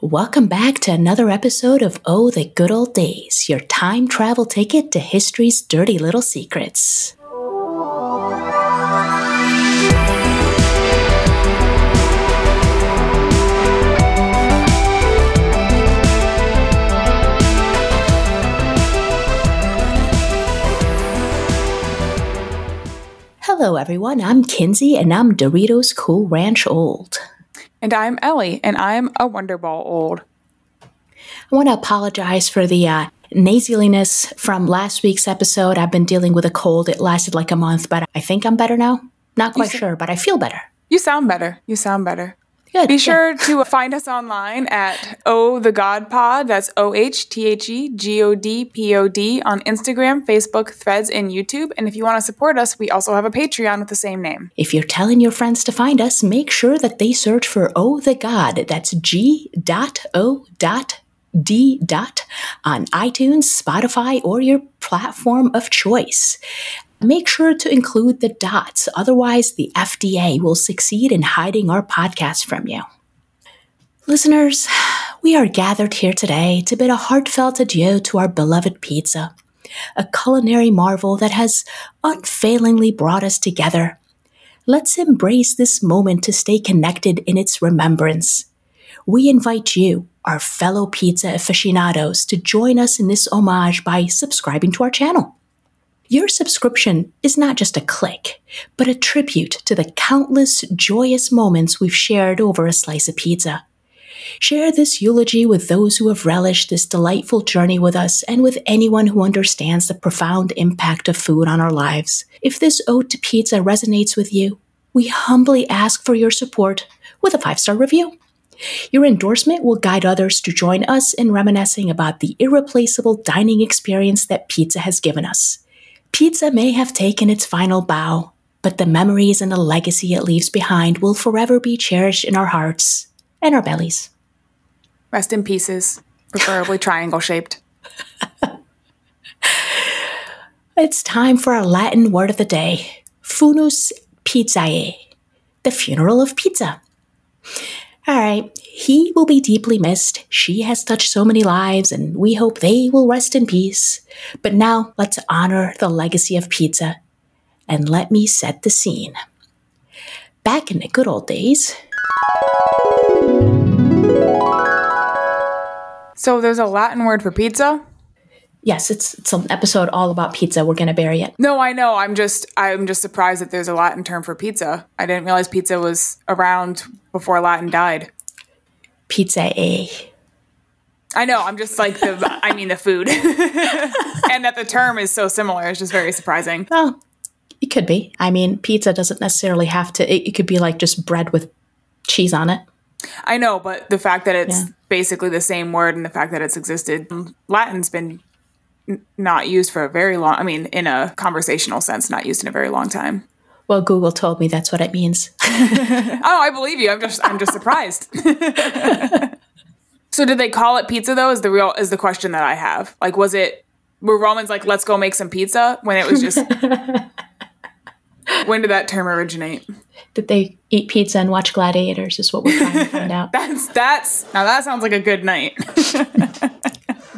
Welcome back to another episode of Oh, the Good Old Days, your time travel ticket to history's dirty little secrets. Hello, everyone. I'm Kinsey, and I'm Doritos Cool Ranch Old. And I'm Ellie, and I'm a Wonderball old. I want to apologize for the uh, nasaliness from last week's episode. I've been dealing with a cold. It lasted like a month, but I think I'm better now. Not quite sure, but I feel better. You sound better. You sound better. Good. Be sure to find us online at Oh the God Pod. That's O H T H E G O D P O D on Instagram, Facebook, Threads, and YouTube. And if you want to support us, we also have a Patreon with the same name. If you're telling your friends to find us, make sure that they search for Oh the God. That's G dot O dot D dot on iTunes, Spotify, or your platform of choice. Make sure to include the dots, otherwise, the FDA will succeed in hiding our podcast from you. Listeners, we are gathered here today to bid a heartfelt adieu to our beloved pizza, a culinary marvel that has unfailingly brought us together. Let's embrace this moment to stay connected in its remembrance. We invite you, our fellow pizza aficionados, to join us in this homage by subscribing to our channel. Your subscription is not just a click, but a tribute to the countless joyous moments we've shared over a slice of pizza. Share this eulogy with those who have relished this delightful journey with us and with anyone who understands the profound impact of food on our lives. If this ode to pizza resonates with you, we humbly ask for your support with a five star review. Your endorsement will guide others to join us in reminiscing about the irreplaceable dining experience that pizza has given us. Pizza may have taken its final bow, but the memories and the legacy it leaves behind will forever be cherished in our hearts and our bellies. Rest in pieces, preferably triangle shaped. It's time for our Latin word of the day Funus Pizzae, the funeral of pizza. All right, he will be deeply missed. She has touched so many lives, and we hope they will rest in peace. But now let's honor the legacy of pizza and let me set the scene. Back in the good old days, So there's a Latin word for pizza? yes, it's, it's an episode all about pizza. We're going to bury it. No, I know. I'm just I'm just surprised that there's a Latin term for pizza. I didn't realize pizza was around before Latin died. Pizza A. I know. I'm just like the. I mean the food, and that the term is so similar is just very surprising. Well, it could be. I mean, pizza doesn't necessarily have to, it, it could be like just bread with cheese on it. I know, but the fact that it's Yeah. basically the same word and the fact that it's existed, Latin's been n- not used for a very long. I mean, in a conversational sense, not used in a very long time. Well, Google told me that's what it means. Oh, I believe you. I'm just I'm just surprised. so did they call it pizza though? Is the real is the question that I have. Like was it were Romans like let's go make some pizza when it was just When did that term originate? Did they eat pizza and watch gladiators? Is what we're trying to find out. That's that's now that sounds like a good night.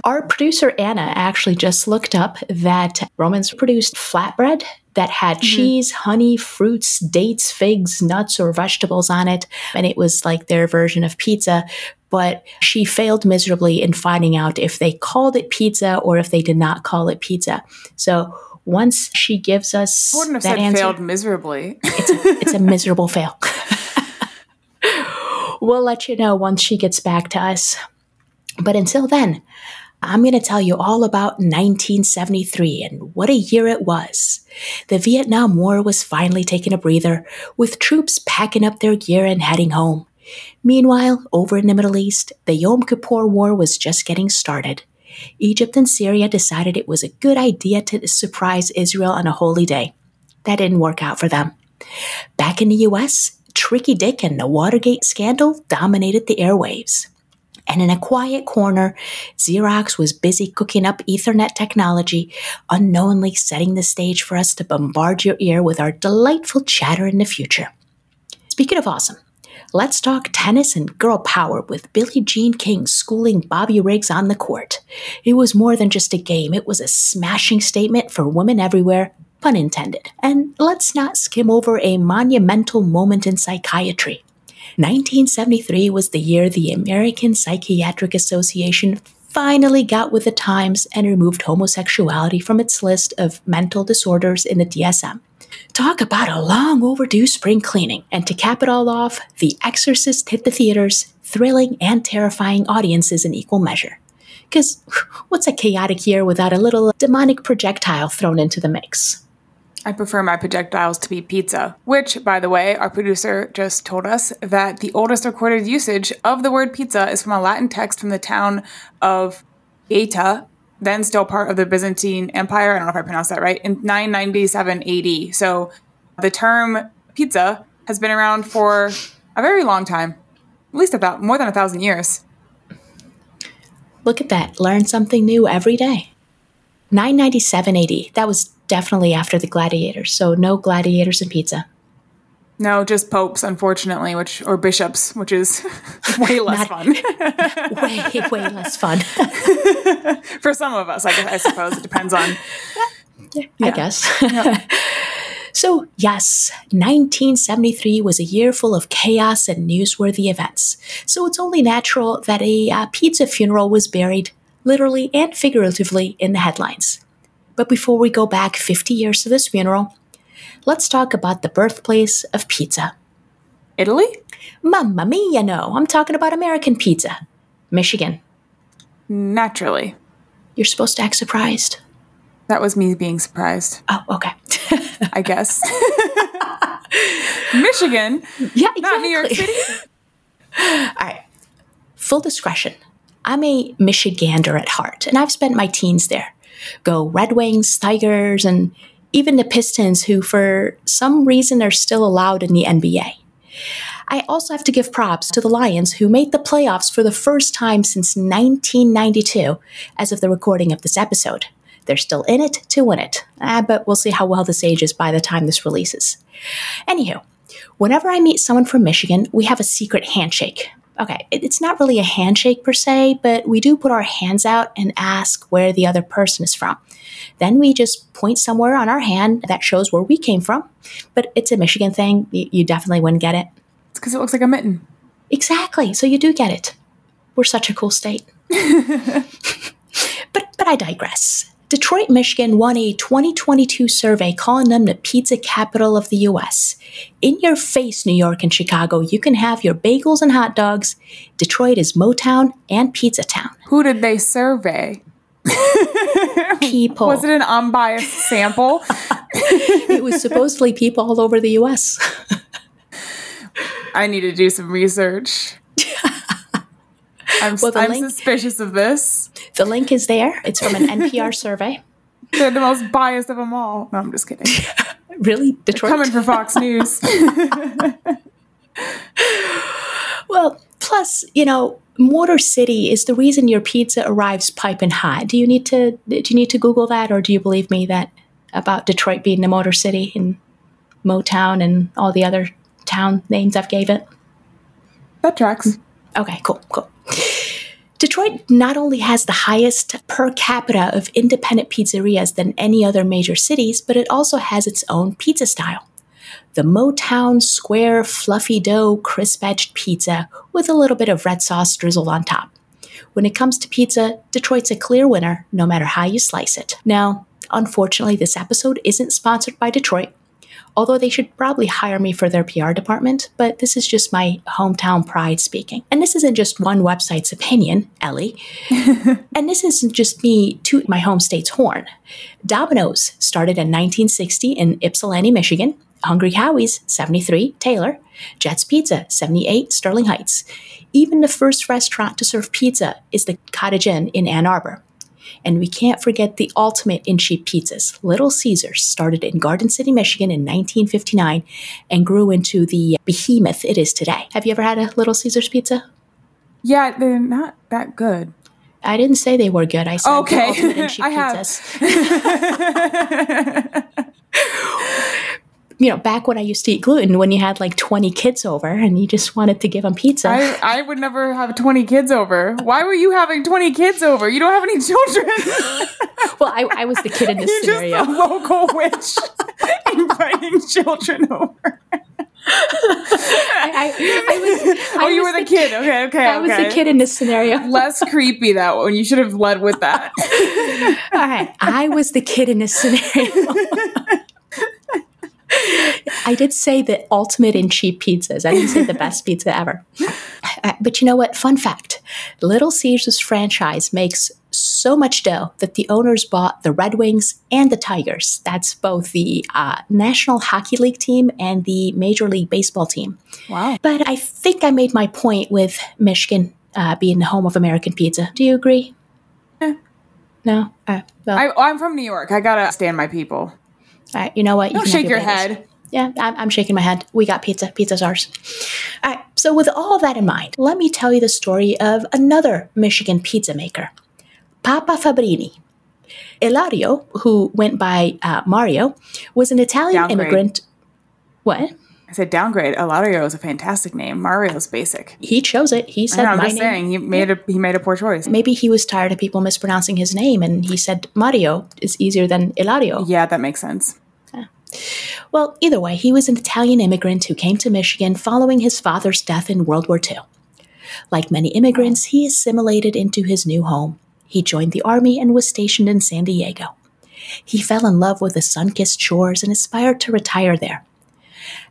Our producer Anna actually just looked up that Romans produced flatbread that had mm-hmm. cheese, honey, fruits, dates, figs, nuts, or vegetables on it. And it was like their version of pizza. But she failed miserably in finding out if they called it pizza or if they did not call it pizza. So once she gives us I wouldn't have that said answer, failed miserably. it's a, it's a miserable fail. we'll let you know once she gets back to us. But until then, I'm going to tell you all about 1973 and what a year it was. The Vietnam War was finally taking a breather, with troops packing up their gear and heading home. Meanwhile, over in the Middle East, the Yom Kippur War was just getting started. Egypt and Syria decided it was a good idea to surprise Israel on a holy day. That didn't work out for them. Back in the US, Tricky Dick and the Watergate scandal dominated the airwaves. And in a quiet corner, Xerox was busy cooking up Ethernet technology, unknowingly setting the stage for us to bombard your ear with our delightful chatter in the future. Speaking of awesome, Let's talk tennis and girl power with Billie Jean King schooling Bobby Riggs on the court. It was more than just a game, it was a smashing statement for women everywhere, pun intended. And let's not skim over a monumental moment in psychiatry. 1973 was the year the American Psychiatric Association finally got with the times and removed homosexuality from its list of mental disorders in the DSM. Talk about a long overdue spring cleaning. And to cap it all off, The Exorcist hit the theaters, thrilling and terrifying audiences in equal measure. Because what's a chaotic year without a little demonic projectile thrown into the mix? I prefer my projectiles to be pizza, which, by the way, our producer just told us that the oldest recorded usage of the word pizza is from a Latin text from the town of Gaeta, then still part of the Byzantine Empire. I don't know if I pronounced that right, in 997 AD. So the term pizza has been around for a very long time, at least about more than a thousand years. Look at that. Learn something new every day. 997 AD. That was definitely after the gladiators. So no gladiators and pizza. No, just popes, unfortunately, which or bishops, which is way less Not- fun Way, way less fun. for some of us. I, guess, I suppose it depends on. I guess. so, yes, 1973 was a year full of chaos and newsworthy events. So, it's only natural that a uh, pizza funeral was buried, literally and figuratively, in the headlines. But before we go back 50 years to this funeral, let's talk about the birthplace of pizza. Italy? Mamma mia, no, I'm talking about American pizza. Michigan. Naturally. You're supposed to act surprised. That was me being surprised, Oh, okay. I guess. Michigan, yeah, exactly. not New York City. All right. Full discretion. I'm a Michigander at heart, and I've spent my teens there. Go Red Wings, Tigers, and even the Pistons, who for some reason are still allowed in the NBA. I also have to give props to the Lions, who made the playoffs for the first time since 1992, as of the recording of this episode. They're still in it to win it, ah, but we'll see how well this ages by the time this releases. Anywho, whenever I meet someone from Michigan, we have a secret handshake. Okay, it's not really a handshake per se, but we do put our hands out and ask where the other person is from. Then we just point somewhere on our hand that shows where we came from. But it's a Michigan thing. You, definitely wouldn't get it. It's because it looks like a mitten. Exactly. So you do get it. We're such a cool state. but but I digress. Detroit, Michigan won a 2022 survey calling them the pizza capital of the US. In your face, New York and Chicago, you can have your bagels and hot dogs. Detroit is Motown and Pizza Town. Who did they survey? People. Was it an unbiased sample? it was supposedly people all over the US. I need to do some research. I'm, Well, I'm link- suspicious of this. The link is there. It's from an NPR survey. They're the most biased of them all. No, I'm just kidding. Really? Detroit? Coming for Fox News. Well, plus, you know, Motor City is the reason your pizza arrives piping hot. Do you need to do you need to Google that or do you believe me that about Detroit being the Motor City and Motown and all the other town names I've gave it? that tracks. Okay, cool, cool. Detroit not only has the highest per capita of independent pizzerias than any other major cities, but it also has its own pizza style. The Motown square fluffy dough crisp edged pizza with a little bit of red sauce drizzled on top. When it comes to pizza, Detroit's a clear winner no matter how you slice it. Now, unfortunately, this episode isn't sponsored by Detroit, although they should probably hire me for their PR department, but this is just my hometown pride speaking. And this isn't just one website's opinion, Ellie. and this isn't just me toot my home state's horn. Domino's started in 1960 in Ypsilanti, Michigan. Hungry Howie's, 73, Taylor. Jet's Pizza, 78, Sterling Heights. Even the first restaurant to serve pizza is the Cottage Inn in Ann Arbor. And we can't forget the ultimate in cheap pizzas. Little Caesars started in Garden City, Michigan in 1959 and grew into the behemoth it is today. Have you ever had a Little Caesars pizza? Yeah, they're not that good. I didn't say they were good. I said Okay. the ultimate in cheap I have. you know, back when I used to eat gluten, when you had like 20 kids over and you just wanted to give them pizza. I, I would never have 20 kids over. Why were you having 20 kids over? You don't have any children. well, I, I was the kid in this You're scenario. just a local witch inviting children over. I, I, I was, Oh, you was were the kid. Okay, okay, I was okay. the kid in this scenario. Less creepy that one. You should have led with that. All right. I was the kid in this scenario. I did say the ultimate in cheap pizzas. I didn't say the best pizza ever. Uh, But you know what? Fun fact Little Caesars franchise makes so much dough that the owners bought the Red Wings and the Tigers. That's both the uh, National Hockey League team and the Major League Baseball team. Wow. But I think I made my point with Michigan uh, being the home of American pizza. Do you agree? Eh. No? Uh, well, I, I'm from New York. I gotta stand my people. All right, you know what? You Don't shake your bagels. head. Yeah, I'm, I'm shaking my head. We got pizza. Pizza's ours. All right, so with all that in mind, let me tell you the story of another Michigan pizza maker, Papa Fabbrini. Ilario, who went by uh, Mario, was an Italian Downgrade. immigrant. What? I said downgrade. Ilario is a fantastic name. Mario's basic. He chose it. He said know, I'm just name. saying he made a he made a poor choice. Maybe he was tired of people mispronouncing his name, and he said Mario is easier than Ilario. Yeah, that makes sense. Well, either way, he was an Italian immigrant who came to Michigan following his father's death in World War II. Like many immigrants, he assimilated into his new home. He joined the Army and was stationed in San Diego. He fell in love with the sun kissed shores and aspired to retire there.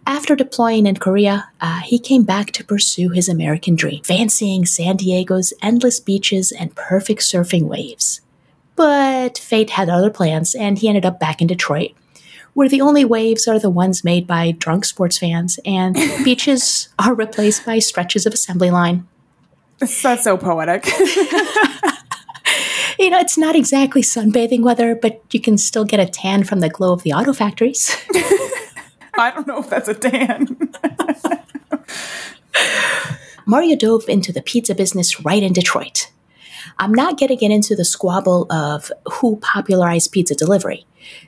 After deploying in Korea, uh, he came back to pursue his American dream, fancying San Diego's endless beaches and perfect surfing waves. But fate had other plans, and he ended up back in Detroit, where the only waves are the ones made by drunk sports fans, and beaches are replaced by stretches of assembly line. That's so poetic. You know, it's not exactly sunbathing weather, but you can still get a tan from the glow of the auto factories. I don't know if that's a Dan. Mario dove into the pizza business right in Detroit. I'm not going to get into the squabble of who popularized pizza delivery.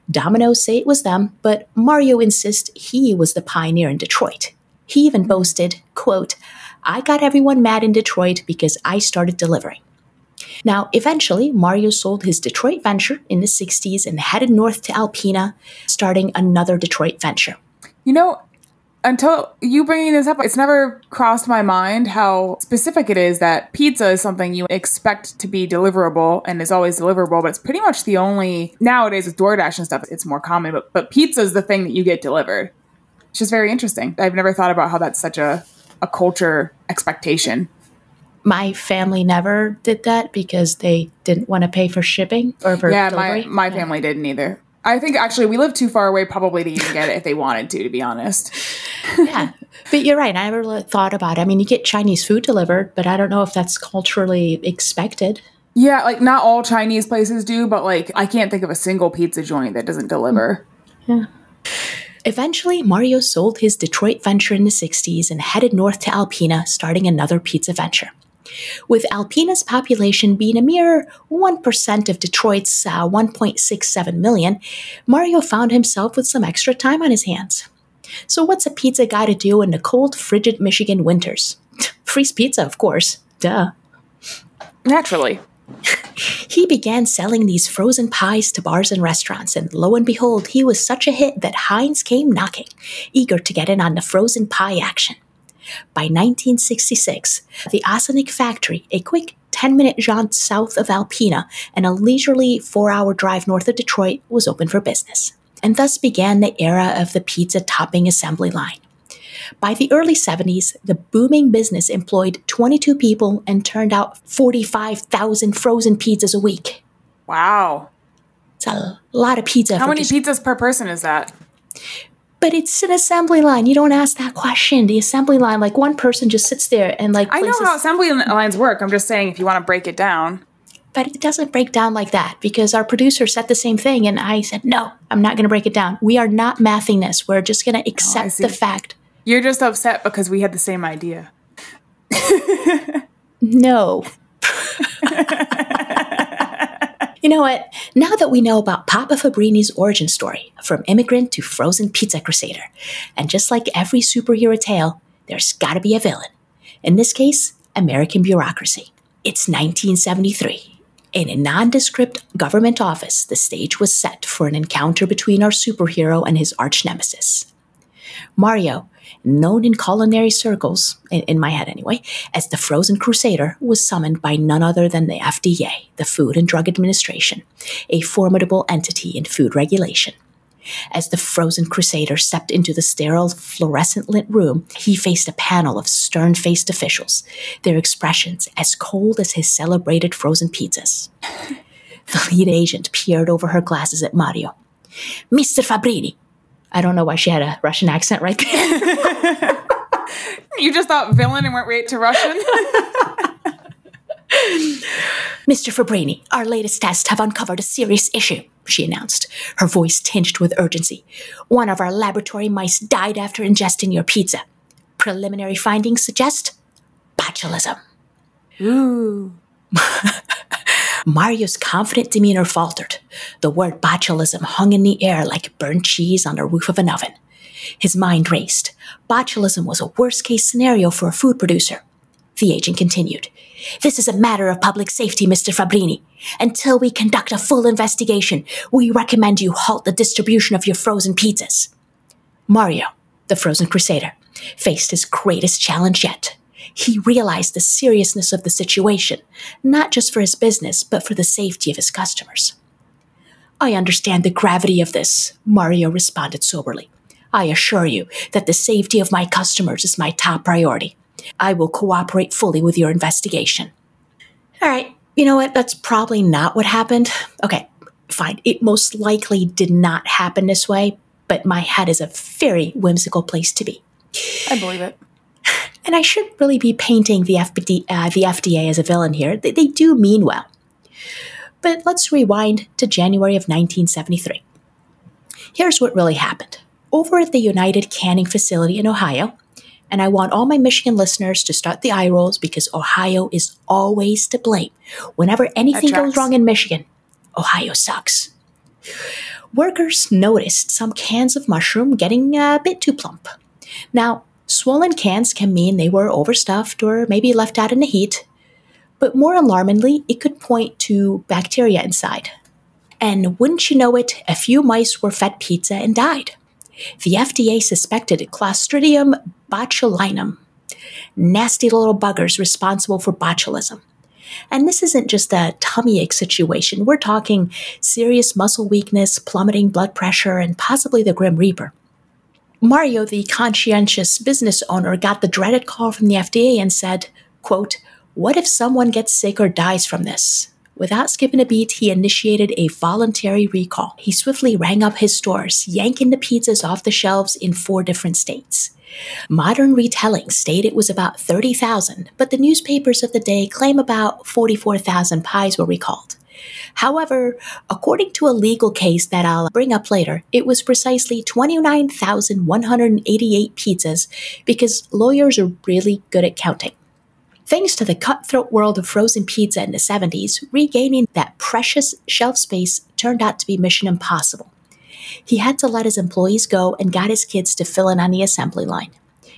Domino's say it was them, but Mario insists he was the pioneer in Detroit. He even boasted, quote, I got everyone mad in Detroit because I started delivering. Now, eventually, Mario sold his Detroit venture in the 60s and headed north to Alpena, starting another Detroit venture. You know, until you bringing this up, it's never crossed my mind how specific it is that pizza is something you expect to be deliverable and is always deliverable, but it's pretty much the only nowadays with DoorDash and stuff, it's more common, but but pizza is the thing that you get delivered. It's just very interesting. I've never thought about how that's such a, a culture expectation. My family never did that because they didn't want to pay for shipping or for Yeah, delivery. my, my family didn't either. I think actually we live too far away probably to even get it if they wanted to, to be honest. yeah, but you're right. I never thought about it. I mean, you get Chinese food delivered, but I don't know if that's culturally expected. Yeah, like not all Chinese places do, but like I can't think of a single pizza joint that doesn't deliver. Yeah. Eventually, Mario sold his Detroit venture in the 60s and headed north to Alpena, starting another pizza venture. With Alpena's population being a mere 1% of Detroit's uh, 1.67 million, Mario found himself with some extra time on his hands. So, what's a pizza guy to do in the cold, frigid Michigan winters? Freeze pizza, of course. Duh. Naturally. He began selling these frozen pies to bars and restaurants, and lo and behold, he was such a hit that Heinz came knocking, eager to get in on the frozen pie action. By 1966, the Ossineke factory, a quick 10 minute jaunt south of Alpena and a leisurely four hour drive north of Detroit, was open for business. And thus began the era of the pizza topping assembly line. By the early 70s, the booming business employed 22 people and turned out 45,000 frozen pizzas a week. Wow. It's a lot of pizza. How many just- pizzas per person is that? But it's an assembly line. You don't ask that question. The assembly line, like one person just sits there and like I know how assembly lines work. I'm just saying if you want to break it down. but it doesn't break down like that because our producer said the same thing and I said, no, I'm not going to break it down. We are not mathing this. We're just going oh, to accept see. the fact. You're just upset because we had the same idea. No. You know what? Now that we know about Papa Fabbrini's origin story, from immigrant to frozen pizza crusader, and just like every superhero tale, there's gotta be a villain. In this case, American bureaucracy. It's 1973. In a nondescript government office, the stage was set for an encounter between our superhero and his arch nemesis. Mario, known in culinary circles, in, in, my head anyway, as the Frozen Crusader, was summoned by none other than the FDA, the Food and Drug Administration, a formidable entity in food regulation. As the frozen crusader stepped into the sterile, fluorescent lit room, he faced a panel of stern faced officials, their expressions as cold as his celebrated frozen pizzas. the lead agent peered over her glasses at Mario. Mr. Fabbrini, I don't know why she had a Russian accent right there. you just thought villain and went right to Russian? Mr. Fabbrini, our latest tests have uncovered a serious issue, she announced, her voice tinged with urgency. One of our laboratory mice died after ingesting your pizza. Preliminary findings suggest botulism. Ooh. Mario's confident demeanor faltered. The word botulism hung in the air like burnt cheese on the roof of an oven. His mind raced. Botulism was a worst case scenario for a food producer. The agent continued. This is a matter of public safety, Mr. Fabbrini. Until we conduct a full investigation, we recommend you halt the distribution of your frozen pizzas. Mario, the frozen crusader, faced his greatest challenge yet he realized the seriousness of the situation, not just for his business, but for the safety of his customers. I understand the gravity of this, Mario responded soberly. I assure you that the safety of my customers is my top priority. I will cooperate fully with your investigation. All right, you know what? That's probably not what happened. Okay, fine. It most likely did not happen this way, but my head is a very whimsical place to be. I believe it. And I shouldn't really be painting the, FBD, uh, the FDA as a villain here. They, they do mean well. But let's rewind to January of 1973. Here's what really happened. Over at the United Canning Facility in Ohio, and I want all my Michigan listeners to start the eye rolls because Ohio is always to blame. Whenever anything goes wrong in Michigan, Ohio sucks. Workers noticed some cans of mushroom getting a bit too plump. Now, Swollen cans can mean they were overstuffed or maybe left out in the heat, but more alarmingly, it could point to bacteria inside. And wouldn't you know it, a few mice were fed pizza and died. The FDA suspected Clostridium botulinum, nasty little buggers responsible for botulism. And this isn't just a tummy ache situation. We're talking serious muscle weakness, plummeting blood pressure, and possibly the Grim Reaper. Mario, the conscientious business owner, got the dreaded call from the FDA and said, quote, What if someone gets sick or dies from this? Without skipping a beat, he initiated a voluntary recall. He swiftly rang up his stores, yanking the pizzas off the shelves in four different states. Modern retelling state it was about 30,000, but the newspapers of the day claim about 44,000 pies were recalled. However, according to a legal case that I'll bring up later, it was precisely 29,188 pizzas because lawyers are really good at counting. Thanks to the cutthroat world of frozen pizza in the 70s, regaining that precious shelf space turned out to be mission impossible. He had to let his employees go and got his kids to fill in on the assembly line.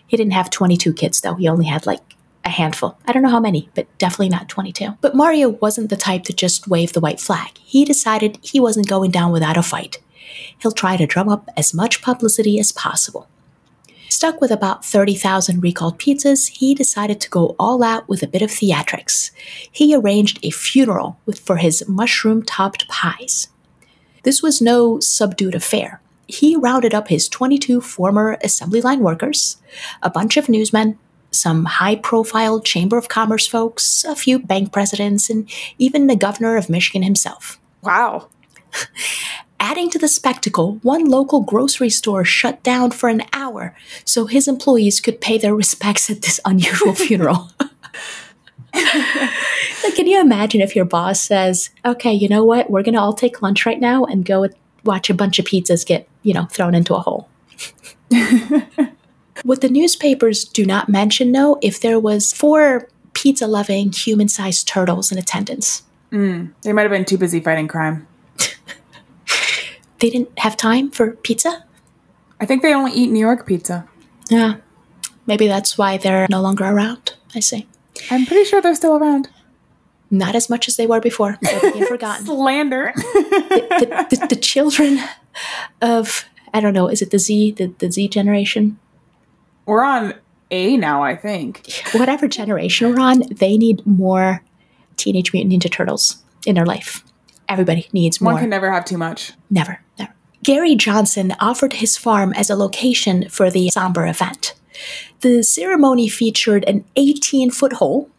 He didn't have 22 kids, though. He only had like a handful. I don't know how many, but definitely not 22. But Mario wasn't the type to just wave the white flag. He decided he wasn't going down without a fight. He'll try to drum up as much publicity as possible. Stuck with about 30,000 recalled pizzas, he decided to go all out with a bit of theatrics. He arranged a funeral with, for his mushroom topped pies. This was no subdued affair. He rounded up his 22 former assembly line workers, a bunch of newsmen, some high profile Chamber of Commerce folks, a few bank presidents, and even the governor of Michigan himself. Wow. Adding to the spectacle, one local grocery store shut down for an hour so his employees could pay their respects at this unusual funeral. like, can you imagine if your boss says, okay, you know what? We're going to all take lunch right now and go watch a bunch of pizzas get, you know, thrown into a hole. What the newspapers do not mention, though, if there was four pizza-loving, human-sized turtles in attendance. Mm, they might have been too busy fighting crime. They didn't have time for pizza? I think they only eat New York pizza. Yeah. Maybe that's why they're no longer around. I see. I'm pretty sure they're still around. Not as much as they were before. They're being forgotten. Slander. the, the, the children of I don't know, is it the Z, the, the Z generation? We're on A now, I think. Whatever generation we're on, they need more Teenage Mutant Ninja Turtles in their life. Everybody needs more. One can never have too much. Never, never. Gary Johnson offered his farm as a location for the somber event. The ceremony featured an 18 foot hole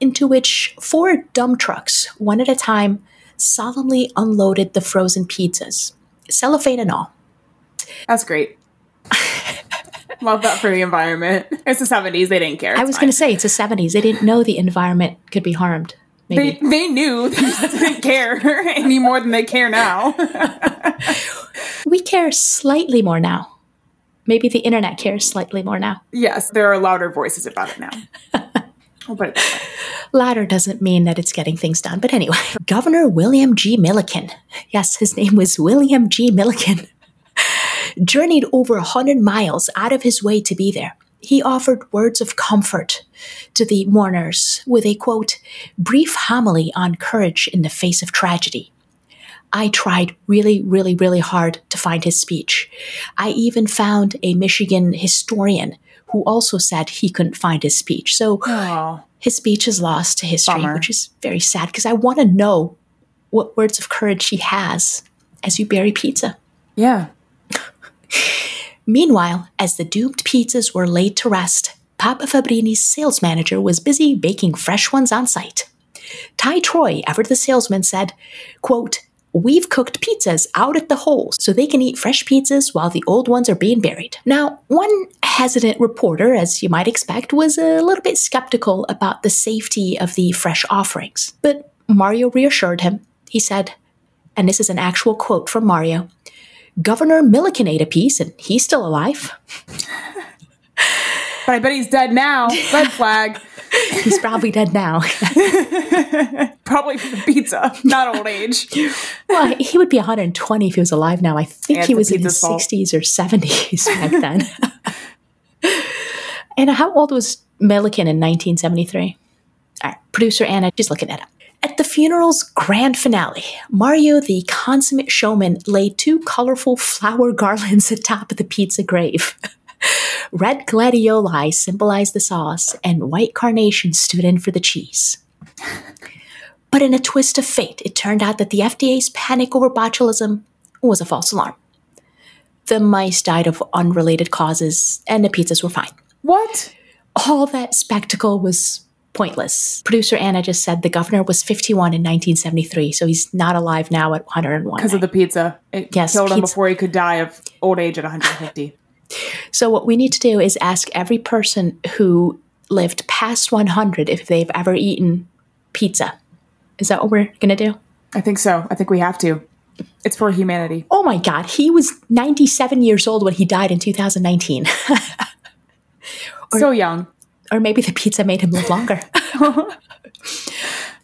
into which four dump trucks, one at a time, solemnly unloaded the frozen pizzas, cellophane and all. That's great. Love that for the environment. It's the 70s. They didn't care. I was going to say, it's the 70s. They didn't know the environment could be harmed. They, Maybe. they knew they didn't care any more than they care now. we care slightly more now. Maybe the internet cares slightly more now. yes, there are louder voices about it now. We'll put it that way. Ladder doesn't mean that it's getting things done. But anyway, Governor William G. Milliken, yes, his name was William G. Milliken, journeyed over a 100 miles out of his way to be there. He offered words of comfort to the mourners with a quote, brief homily on courage in the face of tragedy. I tried really, really, really hard to find his speech. I even found a Michigan historian who also said he couldn't find his speech. So Oh, his speech is lost to history, Bummer. which is very sad because I want to know what words of courage he has as you bury pizza. yeah. Meanwhile, as the doomed pizzas were laid to rest, Papa Fabbrini's sales manager was busy baking fresh ones on site. Ty Troy, ever the salesman, said, quote, We've cooked pizzas out at the hole so they can eat fresh pizzas while the old ones are being buried. Now, one hesitant reporter, as you might expect, was a little bit skeptical about the safety of the fresh offerings. But Mario reassured him. He said, and this is an actual quote from Mario Governor Milliken ate a piece and he's still alive. But I bet he's dead now. Red flag. He's probably dead now. Probably from the pizza, not old age. well, he would be 120 if he was alive now. I think Yeah, he was in his fault. 60s or 70s back then. and how old was Milliken in 1973? All right, producer Anna, she's looking at him. Funeral's grand finale, Mario, the consummate showman, laid two colorful flower garlands atop the pizza grave. Red gladioli symbolized the sauce, and white carnations stood in for the cheese. But in a twist of fate, it turned out that the FDA's panic over botulism was a false alarm. The mice died of unrelated causes, and the pizzas were fine. What? All that spectacle was pointless. Producer Anna just said the governor was 51 in 1973, so he's not alive now at 101. Because of the pizza. It Yes, killed him before he could die of old age at 150. So what we need to do is ask every person who lived past 100 if they've ever eaten pizza. Is that what we're going to do? I think so. I think we have to. It's for humanity. Oh my god, he was 97 years old when he died in 2019. so young. Or maybe the pizza made him live longer.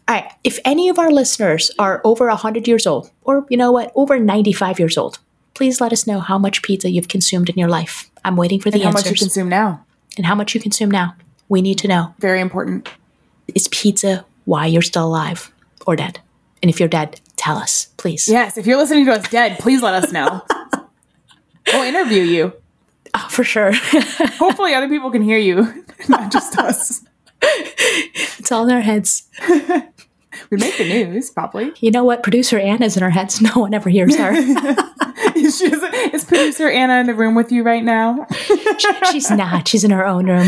All right, if any of our listeners are over 100 years old or you know what, over 95 years old, please let us know how much pizza you've consumed in your life. I'm waiting for the And how much you consume now. and how much you consume now. We need to know. Very important. Is pizza why you're still alive or dead? And if you're dead, tell us, please. Yes, if you're listening to us dead, please let us know. we'll interview you. Oh, for sure. Hopefully, other people can hear you, not just us. it's all in our heads. We make the news, probably. You know what? Producer Anna's in our heads. No one ever hears her. is, she- is producer Anna in the room with you right now? She's not. She's in her own room.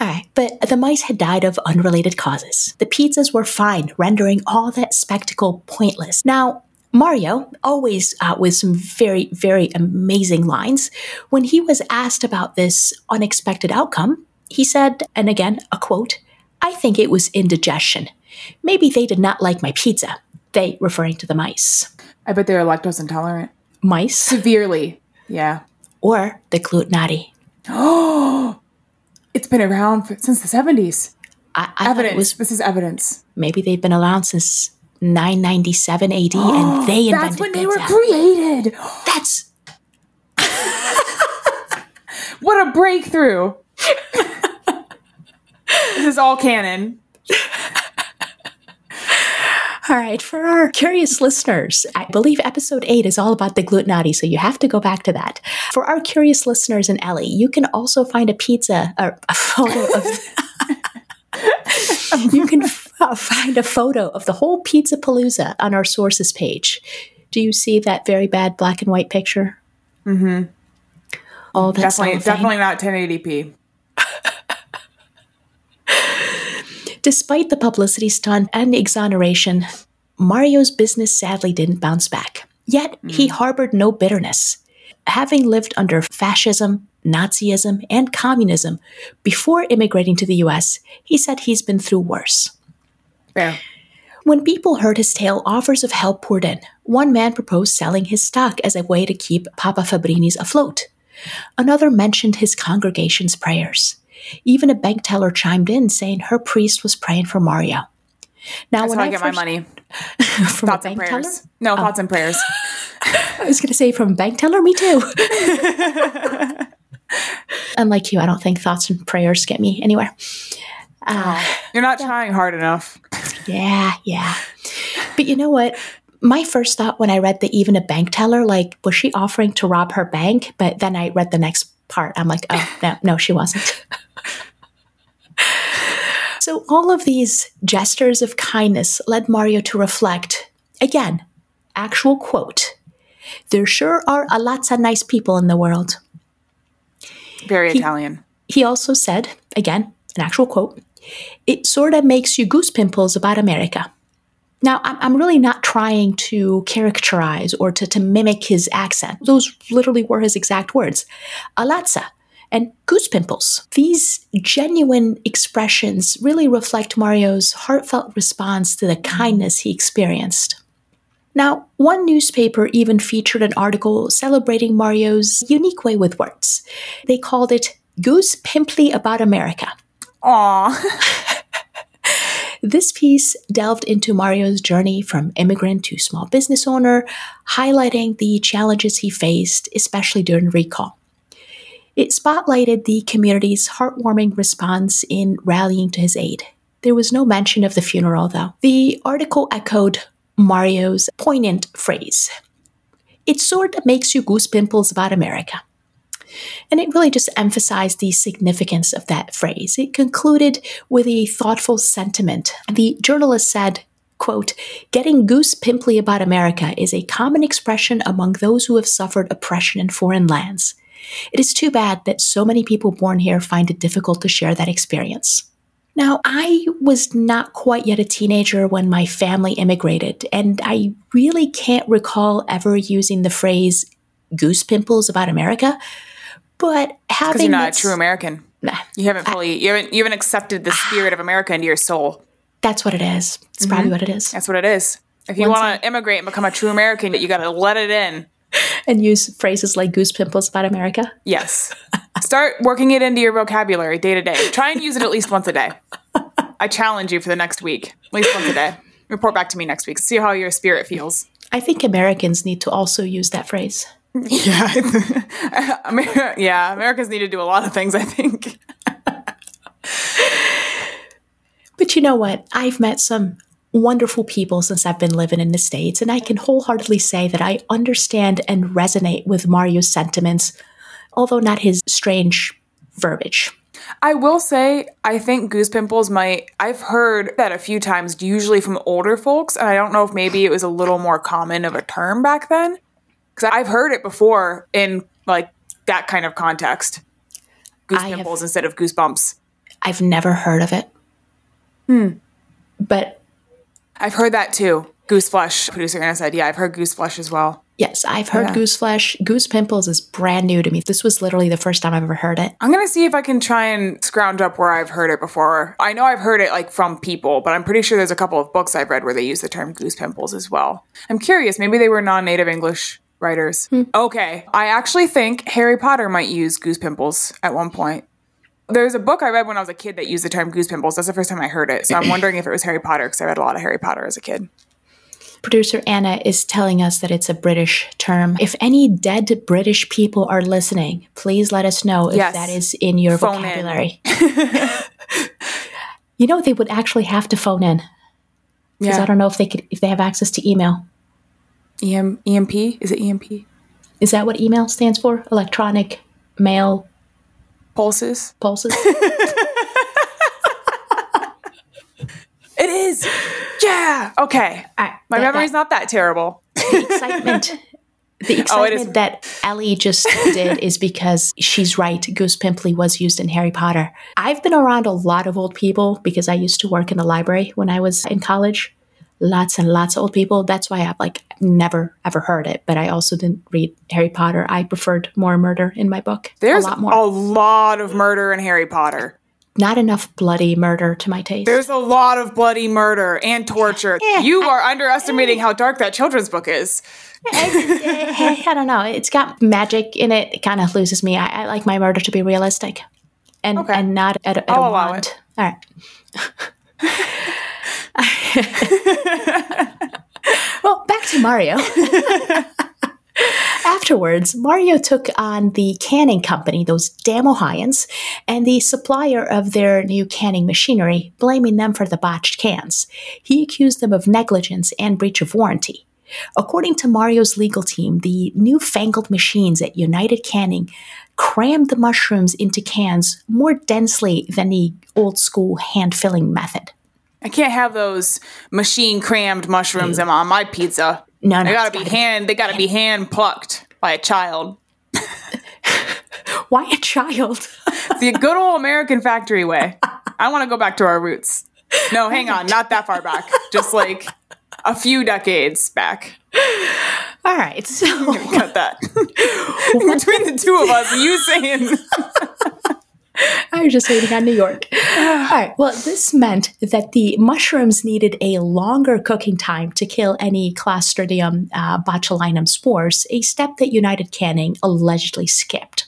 All right, but the mice had died of unrelated causes. The pizzas were fine, rendering all that spectacle pointless. Now, Mario, always uh, with some very, very amazing lines, when he was asked about this unexpected outcome, he said, and again, a quote, I think it was indigestion. Maybe they did not like my pizza. They, referring to the mice. I bet they're lactose intolerant. Mice Severely. Yeah. or the glutenati. Oh, it's been around for, since the 70s. I, I Evidence. Was this is evidence. maybe they've been around since 997 AD, and they invented That's when they were created. That's What a breakthrough. this is all canon. All right, for our curious listeners, I believe episode eight is all about the glutenati, so you have to go back to that. For our curious listeners and Ellie, you can also find a pizza or a photo of. you can find a photo of the whole Pizza Palooza on our sources page. Do you see that very bad black and white picture? Mm-hmm. Oh, that's Definitely, definitely not 1080p. Despite the publicity stunt and exoneration, Mario's business sadly didn't bounce back. Yet he harbored no bitterness. Having lived under fascism, Nazism, and communism before immigrating to the US, he said he's been through worse. Fair. When people heard his tale, offers of help poured in. One man proposed selling his stock as a way to keep Papa Fabbrini's afloat. Another mentioned his congregation's prayers. Even a bank teller chimed in saying her priest was praying for Mario. Now, That's when how I, I get first, my money. from Thoughts and prayers. teller, No, thoughts and prayers. I was going to say from a bank teller. Me too. Unlike you, I don't think thoughts and prayers get me anywhere. Uh, You're not trying hard enough. Yeah, yeah. But you know what? My first thought when I read the even a bank teller, like, was she offering to rob her bank? But then I read the next part. I'm like, oh, no, no, she wasn't. so all of these gestures of kindness led Mario to reflect again, actual quote. There sure are a lots of nice people in the world. Very Italian. He also said, again, an actual quote, it sort of makes you goose pimples about America. Now, I'm, really not trying to characterize or to, to mimic his accent. Those literally were his exact words. Alatza and goose pimples. These genuine expressions really reflect Mario's heartfelt response to the kindness he experienced. Now, one newspaper even featured an article celebrating Mario's unique way with words. They called it Goose Pimply About America. Aw. This piece delved into Mario's journey from immigrant to small business owner, highlighting the challenges he faced, especially during recall. It spotlighted the community's heartwarming response in rallying to his aid. There was no mention of the funeral, though. The article echoed Mario's poignant phrase It sort of makes you goose pimples about America. And it really just emphasized the significance of that phrase. It concluded with a thoughtful sentiment. The journalist said, quote, getting goose pimply about America is a common expression among those who have suffered oppression in foreign lands. It is too bad that so many people born here find it difficult to share that experience. Now, I was not quite yet a teenager when my family immigrated, and I really can't recall ever using the phrase goose pimples about America. But Because having you're not a true American. Nah, You haven't fully you haven't you haven't accepted the spirit of America into your soul. that's what it is. It's mm-hmm. probably what it is. That's what it is. If you want to immigrate and become a true American, you got to let it in. And use phrases like goose pimples about America. Yes. Start working it into your vocabulary day to day. Try and use it at least once a day. I challenge you for the next week, at least once a day. Report back to me next week. See how your spirit feels. I think Americans need to also use that phrase. Yeah. Amer- yeah, Americans need to do a lot of things, I think. But you know what? I've met some wonderful people since I've been living in the States, and I can wholeheartedly say that I understand and resonate with Mario's sentiments, although not his strange verbiage. I will say, I think goose pimples might. I've heard that a few times, usually from older folks, and I don't know if maybe it was a little more common of a term back then. Because I've heard it before in like that kind of context. Goose I have- pimples instead of goosebumps. I've never heard of it. Hmm. But I've heard that too. Goose flesh. Producer Anna said, "Yeah, I've heard goose flesh as well." yes, I've heard Yeah. goose flesh. Goose pimples is brand new to me. This was literally the first time I've ever heard it. I'm gonna see if I can try and scrounge up where I've heard it before. I know I've heard it like from people, but I'm pretty sure there's a couple of books I've read where they use the term goose pimples as well. I'm curious, maybe they were non-native English writers. Hmm. Okay, I actually think Harry Potter might use goose pimples at one point. There's a book I read when I was a kid that used the term goose pimples. That's the first time I heard it. So I'm wondering if it was Harry Potter because I read a lot of Harry Potter as a kid. Producer Anna is telling us that it's a British term. If any dead British people are listening, please let us know if Yes. that is in your Phone in. vocabulary. you know, they would actually have to phone in because I don't know if they could if they have access to email. EM, EMP? Is it EMP? Is that what email stands for? Electronic mail Pulses? pulses? It is. Yeah. Okay. Right, My that- memory's not that terrible. the excitement the Oh, excitement that Ellie just did is because she's right. Goose Pimply was used in Harry Potter. I've been around a lot of old people because I used to work in the library when I was in college. Lots and lots of old people. That's why I've like never ever heard it. But I also didn't read Harry Potter. I preferred more murder in my book. There's a lot more. a lot of murder in Harry Potter. Not enough bloody murder to my taste. There's a lot of bloody murder and torture. Yeah, you I- are underestimating eh. how dark that children's book is. I, I don't know. It's got magic in it. It kind of loses me. I, I like my murder to be realistic, and Okay. and not at, at a it. All right. well, back to Mario. Afterwards, Mario took on the canning company, those damn Ohioans, and the supplier of their new canning machinery, blaming them for the botched cans. He accused them of negligence and breach of warranty. According to Mario's legal team, the newfangled machines at United Canning crammed the mushrooms into cans more densely than the old school hand filling method. I can't have those machine crammed mushrooms on my pizza. No, no, They gotta it's be hand. They gotta be hand plucked by a child. Why a child? The good old American factory way. I want to go back to our roots. No, hang on, not that far back. Just like a few decades back. All right, so Cut that. Between the two of us, you saying I was just waiting on New York. All right. Well, this meant that the mushrooms needed a longer cooking time to kill any Clostridium uh, botulinum spores, a step that United Canning allegedly skipped.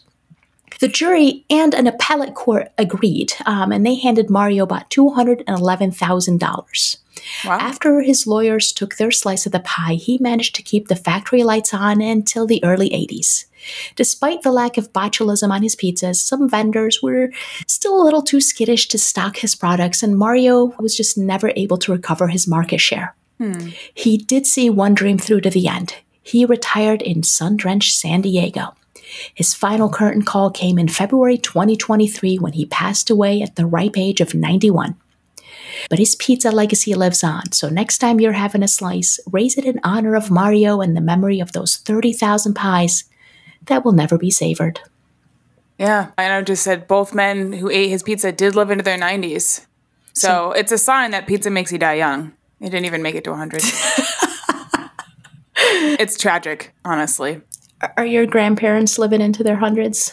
The jury and an appellate court agreed, um, and they handed Mario about $211,000. Wow. After his lawyers took their slice of the pie, he managed to keep the factory lights on until the early 80s. Despite the lack of botulism on his pizzas, some vendors were still a little too skittish to stock his products, and Mario was just never able to recover his market share. Hmm. He did see one dream through to the end. He retired in sun drenched San Diego. His final curtain call came in February 2023 when he passed away at the ripe age of 91. But his pizza legacy lives on, so next time you're having a slice, raise it in honor of Mario and the memory of those 30,000 pies that will never be savored. Yeah, I know. Just said both men who ate his pizza did live into their nineties. So, it's a sign that pizza makes you die young. It didn't even make it to hundred. it's tragic, honestly. Are your grandparents living into their hundreds?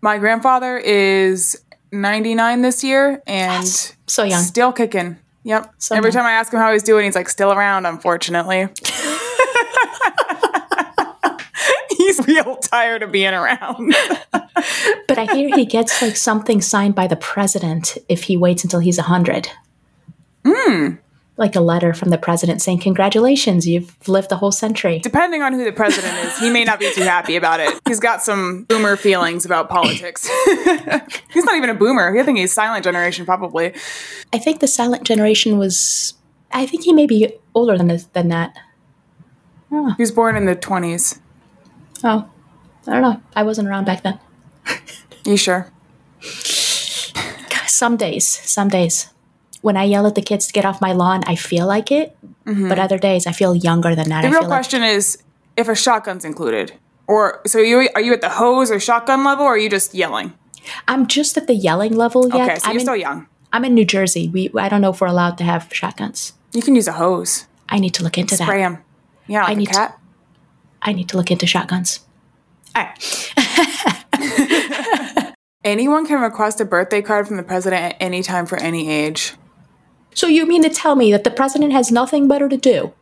My grandfather is ninety nine this year and So young. still kicking. Yep. So Every young. time I ask him how he's doing, he's like still around. Unfortunately. He's real tired of being around. But I hear he gets like something signed by the president if he waits until he's 100. Hmm. Like a letter from the president saying, Congratulations, you've lived a whole century. Depending on who the president is, he may not be too happy about it. He's got some boomer feelings about politics. he's not even a boomer. I think he's silent generation, probably. I think the silent generation was, I think he may be older than, than that. He was born in the 20s. Oh, I don't know. I wasn't around back then. You sure? Some days, some days. When I yell at the kids to get off my lawn, I feel like it. But other days, I feel younger than that. Mm-hmm. The I real feel like question is if a shotgun's included. Or, so you, are you at the hose or shotgun level, or are you just yelling? I'm just at the yelling level yet. Okay, so I'm, you're in, still young. I'm in New Jersey. We I don't know if we're allowed to have shotguns. You can use a hose. I need to look into that. Spray him. Yeah, like I a need to- cat. I need to look into shotguns. All right. Anyone can request a birthday card from the president at any time for any age. So you mean to tell me that the president has nothing better to do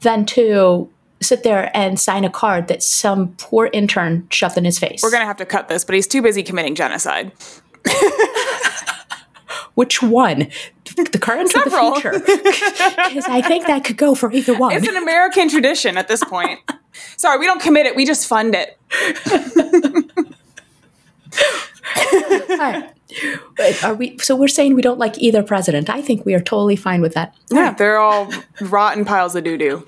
than to sit there and sign a card that some poor intern shoved in his face? We're gonna have to cut this, but he's too busy committing genocide. Which one? The current Several. or the future? Because I think that could go for either one. It's an American tradition at this point. Sorry, we don't commit it, we just fund it. Wait, Are we? So we're saying we don't like either president. I think we are totally fine with that. Yeah, they're all rotten piles of doo doo.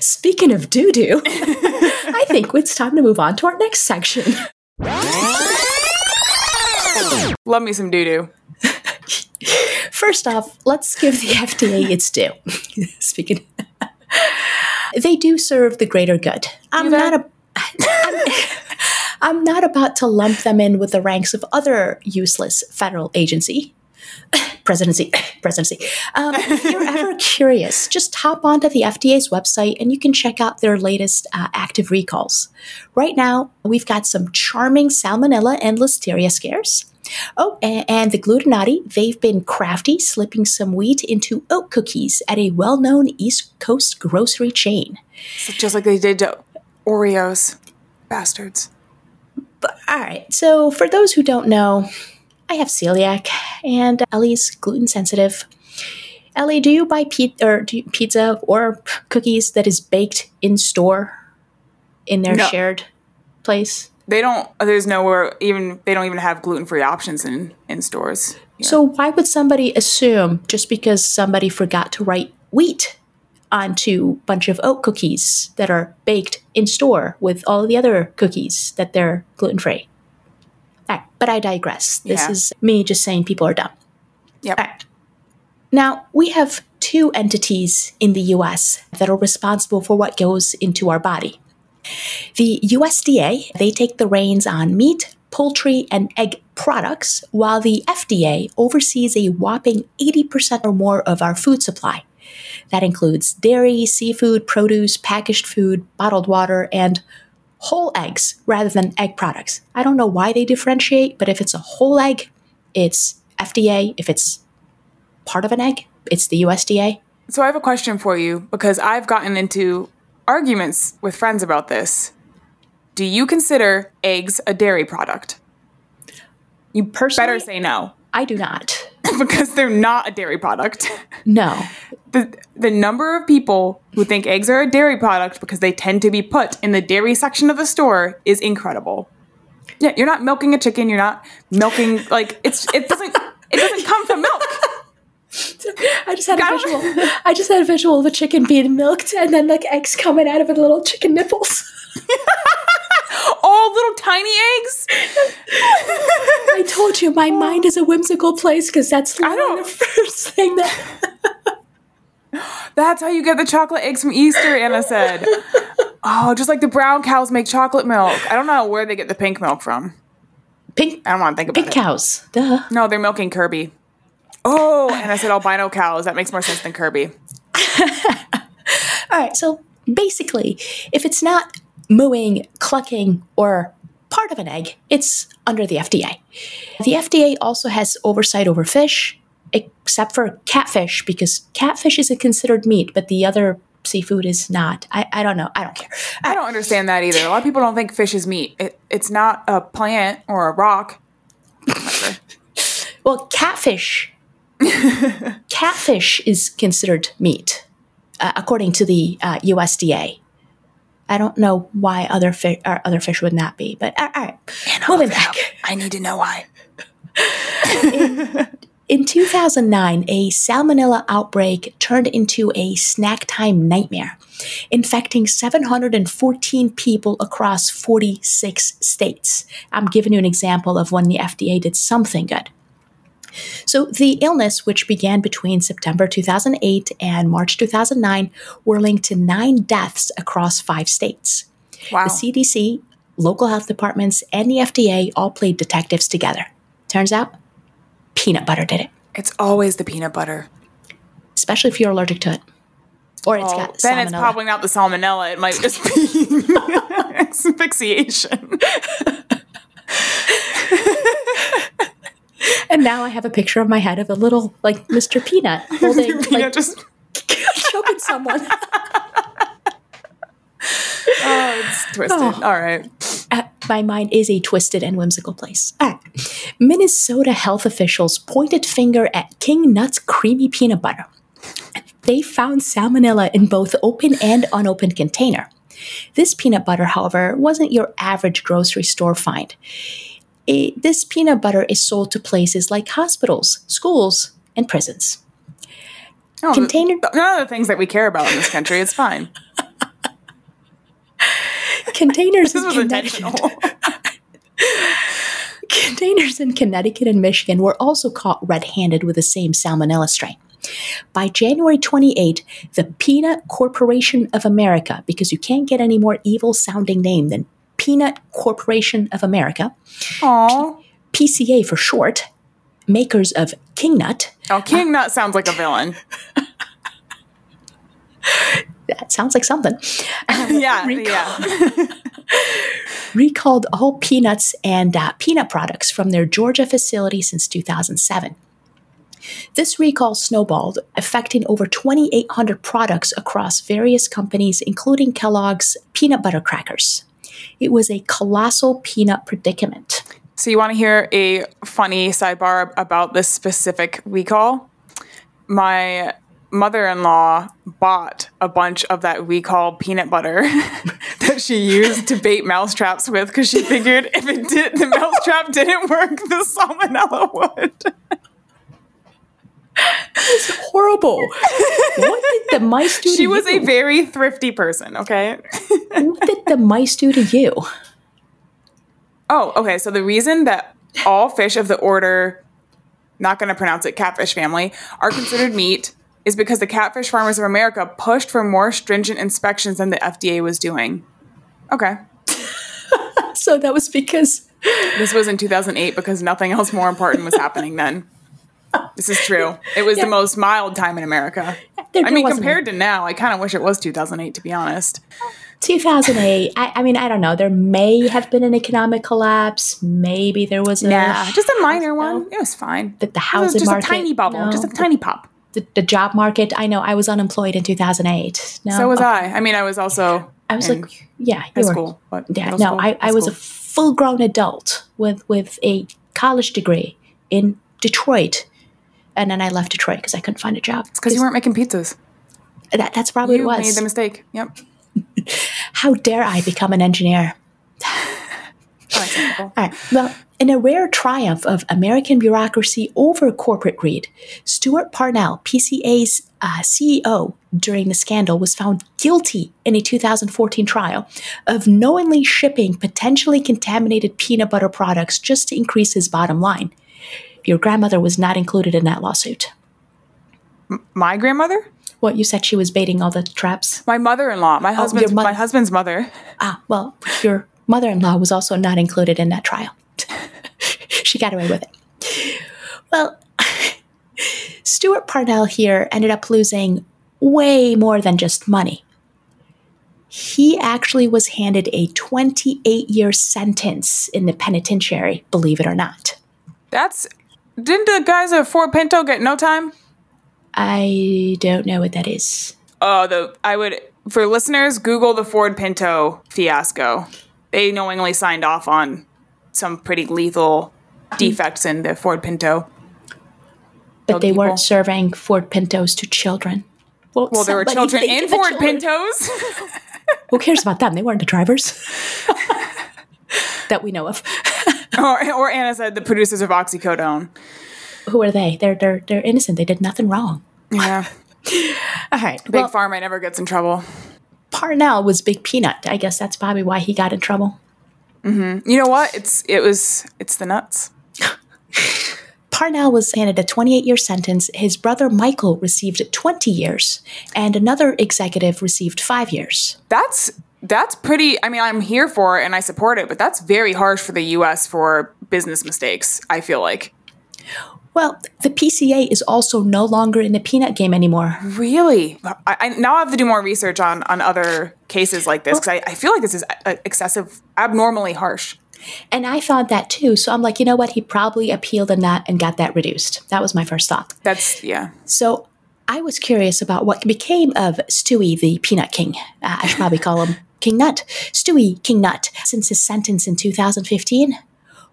Speaking of doo doo, I think it's time to move on to our next section. Love me some doo doo. First off, let's give the FDA its due. Speaking, they do serve the greater good. I'm not a. I'm, I'm not about to lump them in with the ranks of other useless federal agency. Presidency, presidency. Um, if you're ever curious, just hop onto the FDA's website and you can check out their latest uh, active recalls. Right now, we've got some charming salmonella and listeria scares. Oh, and, and the glutenati, they've been crafty, slipping some wheat into oat cookies at a well known East Coast grocery chain. So just like they did to Oreos. Bastards. All right, so for those who don't know, I have celiac and Ellie's gluten sensitive. Ellie, do you buy pe- or do you- pizza or cookies that is baked in store in their No. shared place? They don't there's nowhere even they don't even have gluten free options in, in stores. here. So why would somebody assume just because somebody forgot to write wheat onto a bunch of oat cookies that are baked in store with all the other cookies that they're gluten free? but I digress. This Yeah. is me just saying people are dumb. Yep. Right. Now, we have two entities in the US that are responsible for what goes into our body. The USDA, they take the reins on meat, poultry, and egg products, while the FDA oversees a whopping 80% or more of our food supply. That includes dairy, seafood, produce, packaged food, bottled water, and whole eggs rather than egg products. I don't know why they differentiate, but if it's a whole egg, it's FDA. If it's part of an egg, it's the USDA. So I have a question for you because I've gotten into arguments with friends about this. Do you consider eggs a dairy product? You personally, Better say no I do not. because they're not a dairy product. No. the the number of people who think eggs are a dairy product because they tend to be put in the dairy section of the store is incredible. Yeah, you're not milking a chicken. You're not milking like it's it doesn't it doesn't come from milk. I just had a visual. I just had a visual of a chicken being milked and then like eggs coming out of it, little chicken nipples. All little tiny eggs. I told you my mind is a whimsical place because that's literally don't- the first thing that. That's how you get the chocolate eggs from Easter. Anna said. Oh, just like the brown cows make chocolate milk. I don't know where they get the pink milk from. Pink, I don't want to think about pink it. cows. Duh. No, they're milking Kirby. Oh, and I said albino cows. That makes more sense than Kirby. All right, so basically, if it's not mooing, clucking, or part of an egg, it's under the FDA. The FDA also has oversight over fish, except for catfish, because catfish isn't considered meat, but the other seafood is not. I, I don't know. I don't care. I don't understand that either. A lot of people don't think fish is meat. It, it's not a plant or a rock. Well, catfish. Catfish is considered meat, uh, according to the uh, USDA. I don't know why other fish or other fish would not be, but all right. Moving back. I need to know why. In 2009, a salmonella outbreak turned into a snack time nightmare, infecting 714 people across 46 states. I'm giving you an example of when the FDA did something good. So, the illness, which began between September 2008 and March 2009, were linked to nine deaths across five states. Wow. The CDC, local health departments, and the FDA all played detectives together. Turns out, peanut butter did it, It's always the peanut butter. especially if you're allergic to it. Or it's Oh, got then it's probably not the salmonella. It might just be asphyxiation. and now I have a picture of my head of a little, like, Mr. Peanut holding, Peanut like, just choking someone. oh, it's twisted. All right. Uh, my mind is a twisted and whimsical place. All right. Minnesota health officials pointed finger at King Nuts creamy peanut butter. They found salmonella in both open and unopened container. This peanut butter, however, wasn't your average grocery store find. It, this peanut butter is sold to places like hospitals, schools, and prisons. Oh, Container- th- none of the things that we care about in this country. It's fine. Containers This in Connecticut. intentional. Containers in Connecticut and Michigan were also caught red handed with the same salmonella strain. By January 28, the Peanut Corporation of America, because you can't get any more evil sounding name than Peanut Corporation of America, Aw. PCA for short, makers of King Nut, Oh, King Nut sounds like a villain. that sounds like something, yeah, Recall- yeah. recalled all peanuts and uh, peanut products from their Georgia facility since 2007. This recall snowballed, affecting over 2,800 products across various companies, including Kellogg's peanut butter crackers. It was a colossal peanut predicament. So you want to hear a funny sidebar about this specific recall? My mother-in-law bought a bunch of that recall peanut butter that she used to bait mousetraps with because she figured if it did the mousetrap didn't work, the salmonella would. It was horrible. what did the mice do to She was a very thrifty person, okay? what did the mice do to you? Oh, okay. So the reason that all fish of the order, not going to pronounce it, catfish family, are considered meat is because the Catfish Farmers of America pushed for more stringent inspections than the FDA was doing. Okay. So that was because This was in 2008 because nothing else more important was happening then. This is true. It was Yeah. the most mild time in America. there, I mean, compared to now, I kind of wish it was 2008, to be honest. 2008. I, I mean, I don't know. There may have been an economic collapse. Maybe there was a Nah, just a minor one. It was fine. The, the housing just market. a tiny bubble, no. just a tiny pop. the, the job market. I know. I was unemployed in 2008. No, So was okay. I. I mean, I was also I was like, yeah, high you were. school, but Yeah, no, school, I, I was a full grown adult with with a college degree in Detroit, and then I left Detroit because I couldn't find a job. It's because you weren't making pizzas. That, that's probably You what it made was. the mistake. Yep. How dare I become an engineer? All right. Well, in a rare triumph of American bureaucracy over corporate greed, Stewart Parnell, PCA's uh, CEO during the scandal, was found guilty in a 2014 trial of knowingly shipping potentially contaminated peanut butter products just to increase his bottom line. Your grandmother was not included in that lawsuit. My grandmother, What you said she was baiting all the traps? my mother-in-law, my husband's your mother- my husband's mother. Ah, well, your mother in law was also not included in that trial. she got away with it. Well, Stewart Parnell here ended up losing way more than just money. He actually was handed a 28 year sentence in the penitentiary, believe it or not. That's didn't the guys at Ford Pinto get no time? I don't know what that is. Oh, the I would for listeners Google the Ford Pinto fiasco. They knowingly signed off on some pretty lethal hmm. defects in the Ford Pinto. But they people. weren't serving Ford Pintos to children. Well, there were children in Ford children. Pintos. Who cares about them? They weren't the drivers that we know of. Or, or Anna said the producers of Oxycodone. Who are they? They're they're they're innocent. They did nothing wrong. Yeah. All right. Big well, Pharma never gets in trouble. Parnell was Big Peanut. I guess that's probably why he got in trouble. Mm-hmm. You know what? It's it was it's the nuts. Parnell was handed a 28 year sentence. His brother Michael received 20 years, and another executive received five years. That's that's pretty I mean I'm here for it and I support it, but that's very harsh for the US for business mistakes, I feel like. Well, the PCA is also no longer in the peanut game anymore. Really? I, I now I have to do more research on on other cases like this because I, I feel like this is uh, excessive, abnormally harsh. And I thought that too. So I'm like, you know what? He probably appealed in that and got that reduced. That was my first thought. That's yeah. So I was curious about what became of Stewie, the Peanut King. Uh, I should probably call him King Nut, Stewie King Nut, since his sentence in 2015?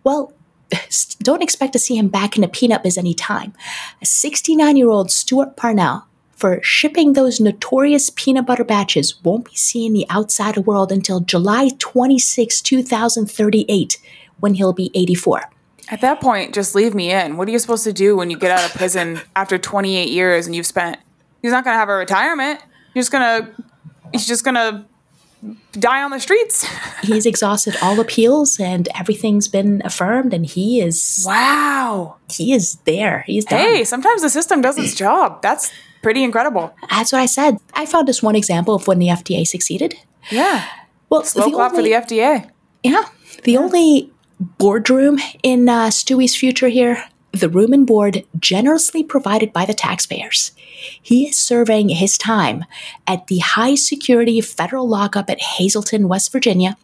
Well, don't expect to see him back in a peanut biz anytime. A 69 year old Stewart Parnell, for shipping those notorious peanut butter batches, won't be seeing the outside world until July 26, 2038, when he'll be 84. At that point, just leave me in. What are you supposed to do when you get out of prison after 28 years and you've spent? He's not going to have a retirement. You're just going to. He's just going to die on the streets. He's exhausted all appeals and everything's been affirmed and he is Wow. he is there. He's done. Hey, sometimes the system does its job. That's pretty incredible. That's what I said. I found this one example of when the FDA succeeded. Yeah. Well, Slow the clap for only- the FDA. Yeah. The only boardroom in uh, Stewie's future here, the room and board generously provided by the taxpayers. He is serving his time at the high security federal lockup at Hazelton, West Virginia,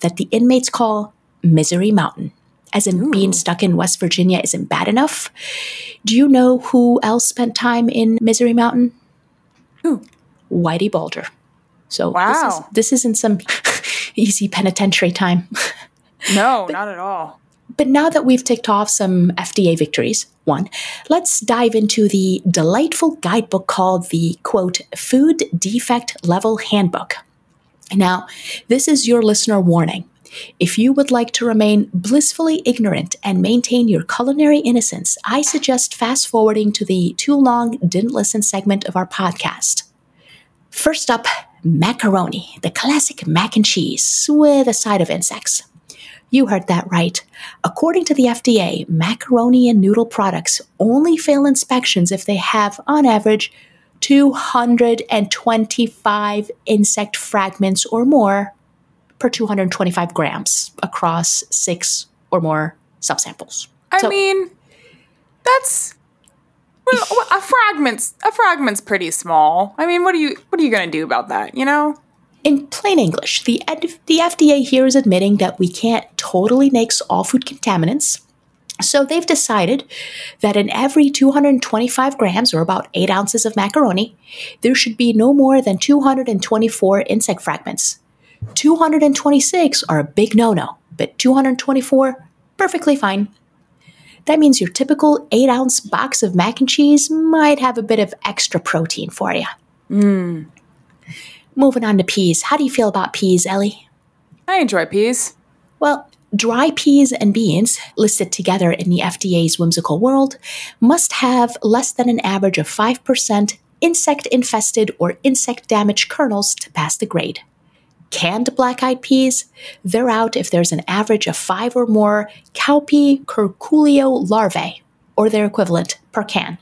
that the inmates call Misery Mountain. As in, being stuck in West Virginia isn't bad enough. Do you know who else spent time in Misery Mountain? Who? Whitey Bulger. So this, is, Wow. this isn't some easy penitentiary time. No, not at all. But now that we've ticked off some FDA victories, one, let's dive into the delightful guidebook called the quote, Food Defect Level Handbook. Now, this is your listener warning. If you would like to remain blissfully ignorant and maintain your culinary innocence, I suggest fast forwarding to the too long didn't listen segment of our podcast. First up, macaroni, the classic mac and cheese with a side of insects. You heard that right. According to the FDA, macaroni and noodle products only fail inspections if they have, on average, 225 insect fragments or more per 225 grams across six or more subsamples. I So- mean, that's well, a fragment's a fragment's pretty small. I mean, what are you what are you gonna do about that? You know? In plain English, the, the FDA here is admitting that we can't totally mix all food contaminants. So they've decided that in every 225 grams, or about 8 ounces of macaroni, there should be no more than 224 insect fragments. 226 are a big no no, but 224, perfectly fine. That means your typical 8 ounce box of mac and cheese might have a bit of extra protein for you. Moving on to peas. How do you feel about peas, Ellie? I enjoy peas. Well, dry peas and beans, listed together in the FDA's whimsical world, must have less than an average of 5% insect infested or insect damaged kernels to pass the grade. Canned black eyed peas, they're out if there's an average of five or more cowpea curculio larvae, or their equivalent, per can.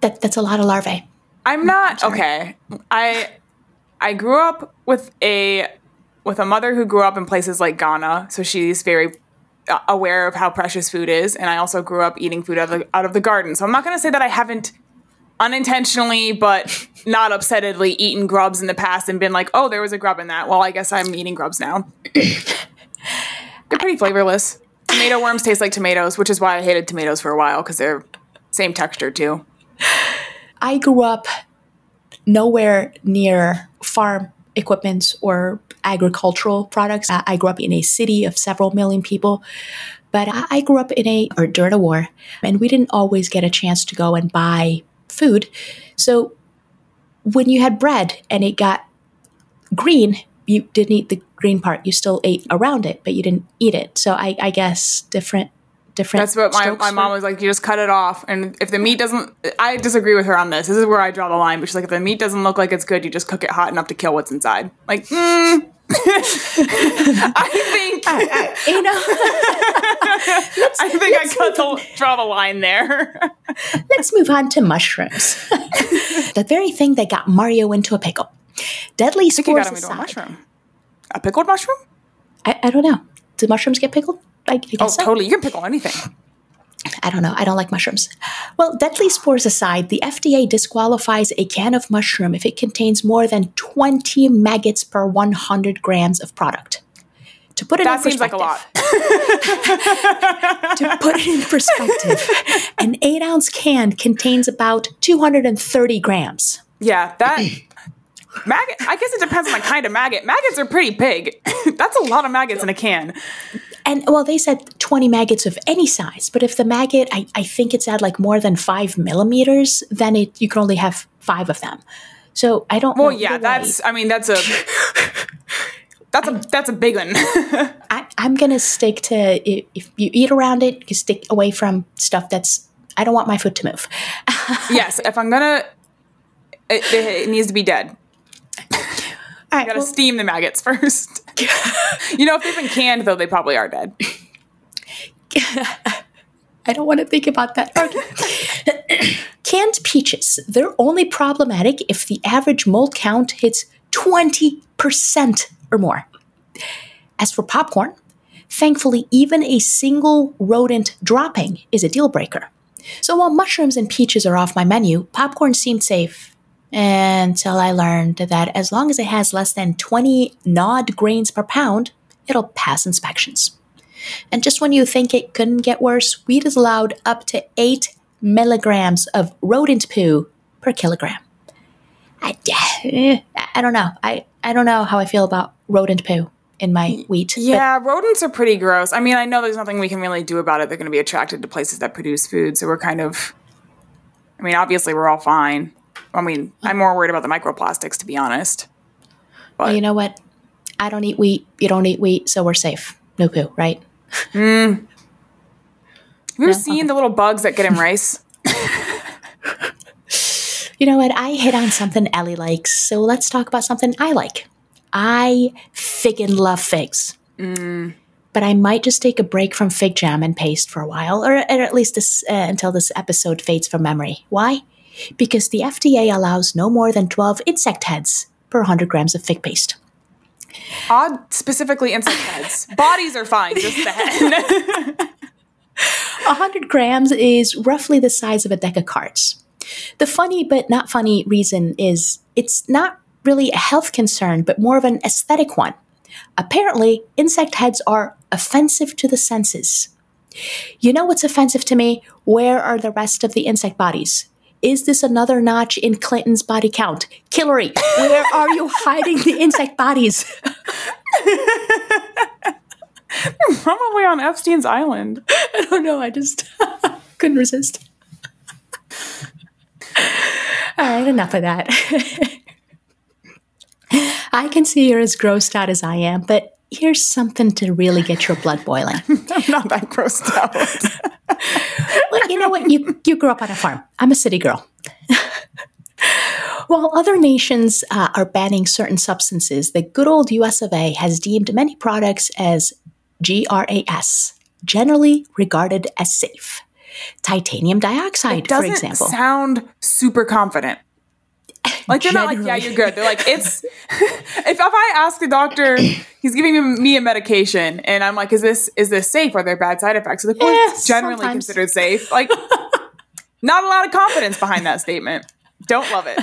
That, that's a lot of larvae. I'm not okay. I I grew up with a with a mother who grew up in places like Ghana, so she's very uh, aware of how precious food is, and I also grew up eating food out of the, out of the garden. So I'm not going to say that I haven't unintentionally but not upsettedly eaten grubs in the past and been like, "Oh, there was a grub in that." Well, I guess I'm eating grubs now. they're pretty flavorless. Tomato worms taste like tomatoes, which is why I hated tomatoes for a while because they're same texture too. I grew up nowhere near farm equipment or agricultural products. I grew up in a city of several million people, but I I grew up in a or during a war, and we didn't always get a chance to go and buy food. So when you had bread and it got green, you didn't eat the green part. You still ate around it, but you didn't eat it. So I, I guess different different. That's what my, my mom was like. You just cut it off, and if the meat doesn't, I disagree with her on this. This is where I draw the line. But she's like, if the meat doesn't look like it's good, you just cook it hot enough to kill what's inside. Like, mm. I think I, I, you know. I think I cut the draw the line there. Let's move on to mushrooms. the very thing that got Mario into a pickle. Deadly I think you got him into a mushroom. A pickled mushroom? I, I don't know. Do mushrooms get pickled? I, I Oh, so. totally. You can pickle anything. I don't know. I don't like mushrooms. Well, deadly spores aside, the FDA disqualifies a can of mushroom if it contains more than 20 maggots per 100 grams of product. To put it That in seems like a lot. to put it in perspective, an eight ounce can contains about 230 grams. Yeah, that Maggot. I guess it depends on the kind of maggot. Maggots are pretty big. That's a lot of maggots in a can. And well, they said 20 maggots of any size, but if the maggot, I, I think it's at like more than five millimeters, then it you can only have five of them. So I don't. Well, yeah, that's. I mean, that's a. That's a that's a big one. I, am gonna stick to if you eat around it, you stick away from stuff that's. I don't want my foot to move. yes, if I'm gonna, it, it needs to be dead. All right, you gotta well, steam the maggots first. you know, if they've been canned, though, they probably are dead. I don't want to think about that. Canned peaches, they're only problematic if the average mold count hits 20% or more. As for popcorn, thankfully, even a single rodent dropping is a deal breaker. So while mushrooms and peaches are off my menu, popcorn seemed safe until I learned that as long as it has less than 20 gnawed grains per pound, it'll pass inspections. And just when you think it couldn't get worse, wheat is allowed up to 8 milligrams of rodent poo per kilogram. I, I don't know. I, I don't know how I feel about rodent poo in my wheat. Yeah, rodents are pretty gross. I mean, I know there's nothing we can really do about it. They're going to be attracted to places that produce food. So we're kind of, I mean, obviously we're all fine. I mean, I'm more worried about the microplastics, to be honest. But well, you know what? I don't eat wheat. You don't eat wheat, so we're safe. No poo, right? Mm. Have you ever no? seen okay. the little bugs that get in rice? you know what? I hit on something Ellie likes, so let's talk about something I like. I figgin' love figs. Mm. But I might just take a break from fig jam and paste for a while, or, or at least this, uh, until this episode fades from memory. Why? Because the FDA allows no more than 12 insect heads per 100 grams of fig paste. Odd, specifically insect heads. Bodies are fine, just the head. 100 grams is roughly the size of a deck of cards. The funny but not funny reason is it's not really a health concern, but more of an aesthetic one. Apparently, insect heads are offensive to the senses. You know what's offensive to me? Where are the rest of the insect bodies? Is this another notch in Clinton's body count? Hillary, where are you hiding the insect bodies? Probably on Epstein's island. I don't know. I just couldn't resist. All right, enough of that. I can see you're as grossed out as I am, but here's something to really get your blood boiling. I'm not that grossed out. Well, you know what? You, you grew up on a farm. I'm a city girl. While other nations uh, are banning certain substances, the good old US of A has deemed many products as GRAS, generally regarded as safe. Titanium dioxide, for example. sound super confident. Like they're Generally. not like, yeah, you're good. They're like, it's if, if I ask the doctor, he's giving me a medication, and I'm like, is this is this safe? Are there bad side effects? The well, it's generally sometimes. considered safe. Like, not a lot of confidence behind that statement. Don't love it.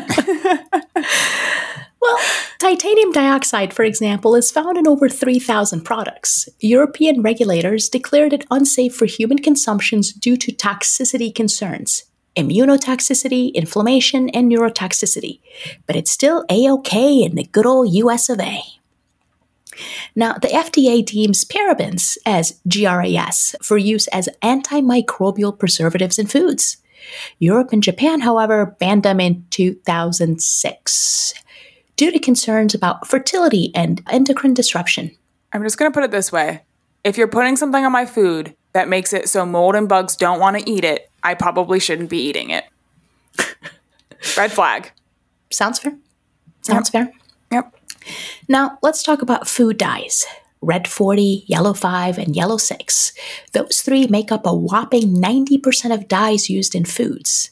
well, titanium dioxide, for example, is found in over 3,000 products. European regulators declared it unsafe for human consumptions due to toxicity concerns immunotoxicity, inflammation, and neurotoxicity, but it's still A OK in the good old US of A. Now, the FDA deems parabens as GRAS for use as antimicrobial preservatives in foods. Europe and Japan, however, banned them in 2006 due to concerns about fertility and endocrine disruption. I'm just going to put it this way if you're putting something on my food that makes it so mold and bugs don't want to eat it, I probably shouldn't be eating it. Red flag. Sounds fair. Sounds yep. fair. Yep. Now, let's talk about food dyes. Red 40, Yellow 5, and Yellow 6. Those three make up a whopping 90% of dyes used in foods.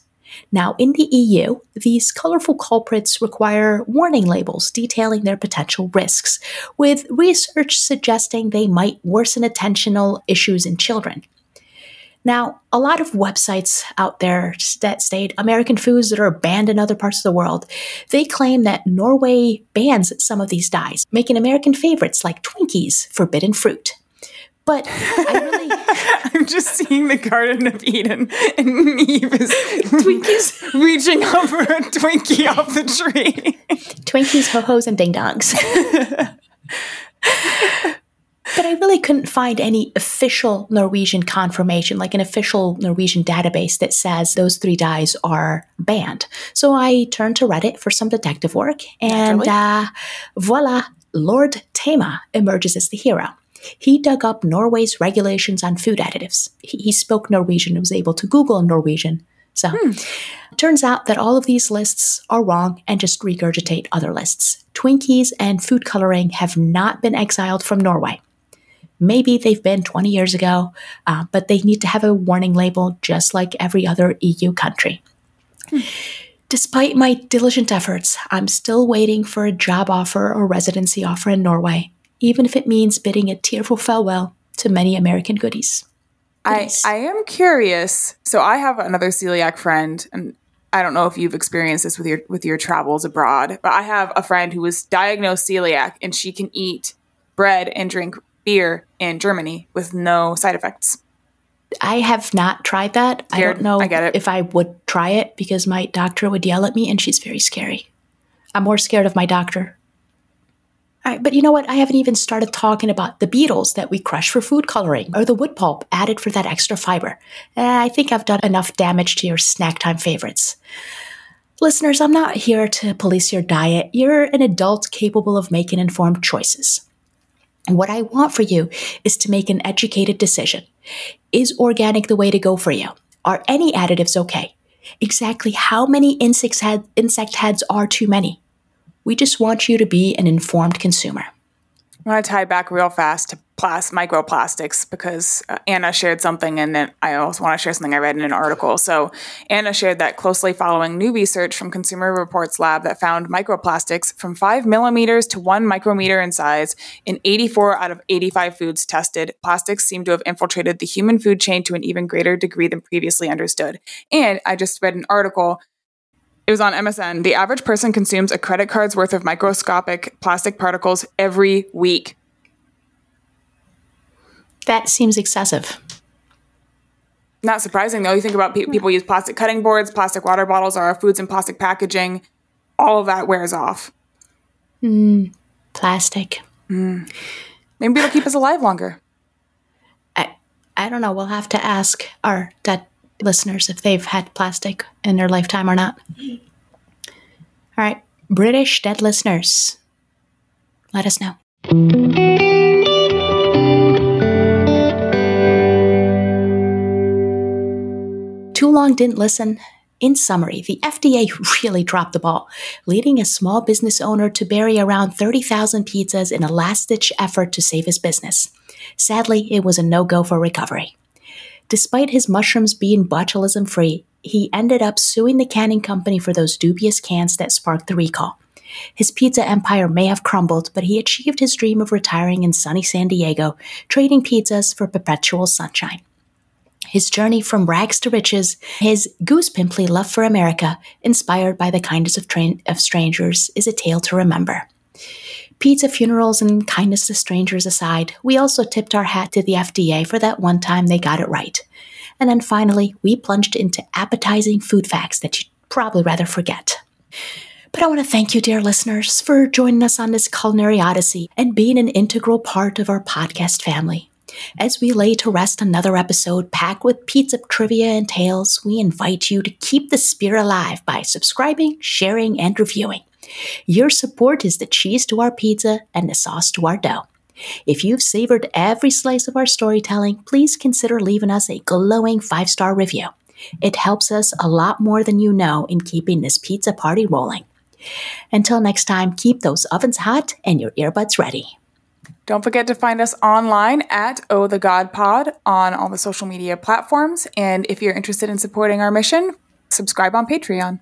Now, in the EU, these colorful culprits require warning labels detailing their potential risks, with research suggesting they might worsen attentional issues in children. Now, a lot of websites out there that state American foods that are banned in other parts of the world, they claim that Norway bans some of these dyes, making American favorites like Twinkies forbidden fruit. But I really. I'm just seeing the Garden of Eden, and Eve is Twinkies reaching up for a Twinkie off the tree. Twinkies, ho hos, and ding dongs. but I really couldn't find any official Norwegian confirmation, like an official Norwegian database that says those three dyes are banned. So I turned to Reddit for some detective work, and uh, voila, Lord Tema emerges as the hero. He dug up Norway's regulations on food additives. He, he spoke Norwegian and was able to Google Norwegian. So, hmm. turns out that all of these lists are wrong and just regurgitate other lists. Twinkies and food coloring have not been exiled from Norway. Maybe they've been 20 years ago, uh, but they need to have a warning label just like every other EU country. Hmm. Despite my diligent efforts, I'm still waiting for a job offer or residency offer in Norway even if it means bidding a tearful farewell to many American goodies. I, I am curious. So I have another celiac friend, and I don't know if you've experienced this with your with your travels abroad, but I have a friend who was diagnosed celiac, and she can eat bread and drink beer in Germany with no side effects. I have not tried that. Scared. I don't know I if I would try it because my doctor would yell at me, and she's very scary. I'm more scared of my doctor all right, but you know what? I haven't even started talking about the beetles that we crush for food coloring or the wood pulp added for that extra fiber. Eh, I think I've done enough damage to your snack time favorites. Listeners, I'm not here to police your diet. You're an adult capable of making informed choices. What I want for you is to make an educated decision. Is organic the way to go for you? Are any additives okay? Exactly how many insect, head, insect heads are too many? We just want you to be an informed consumer. I want to tie back real fast to plas- microplastics because uh, Anna shared something, and then I also want to share something I read in an article. So, Anna shared that closely following new research from Consumer Reports Lab that found microplastics from 5 millimeters to 1 micrometer in size in 84 out of 85 foods tested. Plastics seem to have infiltrated the human food chain to an even greater degree than previously understood. And I just read an article it was on MSN. The average person consumes a credit card's worth of microscopic plastic particles every week. That seems excessive. Not surprising though. You think about pe- people use plastic cutting boards, plastic water bottles, our foods in plastic packaging. All of that wears off. Mm, plastic. Mm. Maybe it'll keep us alive longer. I I don't know. We'll have to ask our dead listeners if they've had plastic in their lifetime or not. All right, British dead listeners, let us know. Long didn't listen. In summary, the FDA really dropped the ball, leading a small business owner to bury around 30,000 pizzas in a last ditch effort to save his business. Sadly, it was a no go for recovery. Despite his mushrooms being botulism free, he ended up suing the canning company for those dubious cans that sparked the recall. His pizza empire may have crumbled, but he achieved his dream of retiring in sunny San Diego, trading pizzas for perpetual sunshine. His journey from rags to riches, his goose pimply love for America, inspired by the kindness of, tra- of strangers, is a tale to remember. Pizza funerals and kindness to strangers aside, we also tipped our hat to the FDA for that one time they got it right. And then finally, we plunged into appetizing food facts that you'd probably rather forget. But I want to thank you, dear listeners, for joining us on this culinary odyssey and being an integral part of our podcast family. As we lay to rest another episode packed with pizza trivia and tales, we invite you to keep the spirit alive by subscribing, sharing, and reviewing. Your support is the cheese to our pizza and the sauce to our dough. If you've savored every slice of our storytelling, please consider leaving us a glowing five star review. It helps us a lot more than you know in keeping this pizza party rolling. Until next time, keep those ovens hot and your earbuds ready. Don't forget to find us online at Oh the God Pod on all the social media platforms. And if you're interested in supporting our mission, subscribe on Patreon.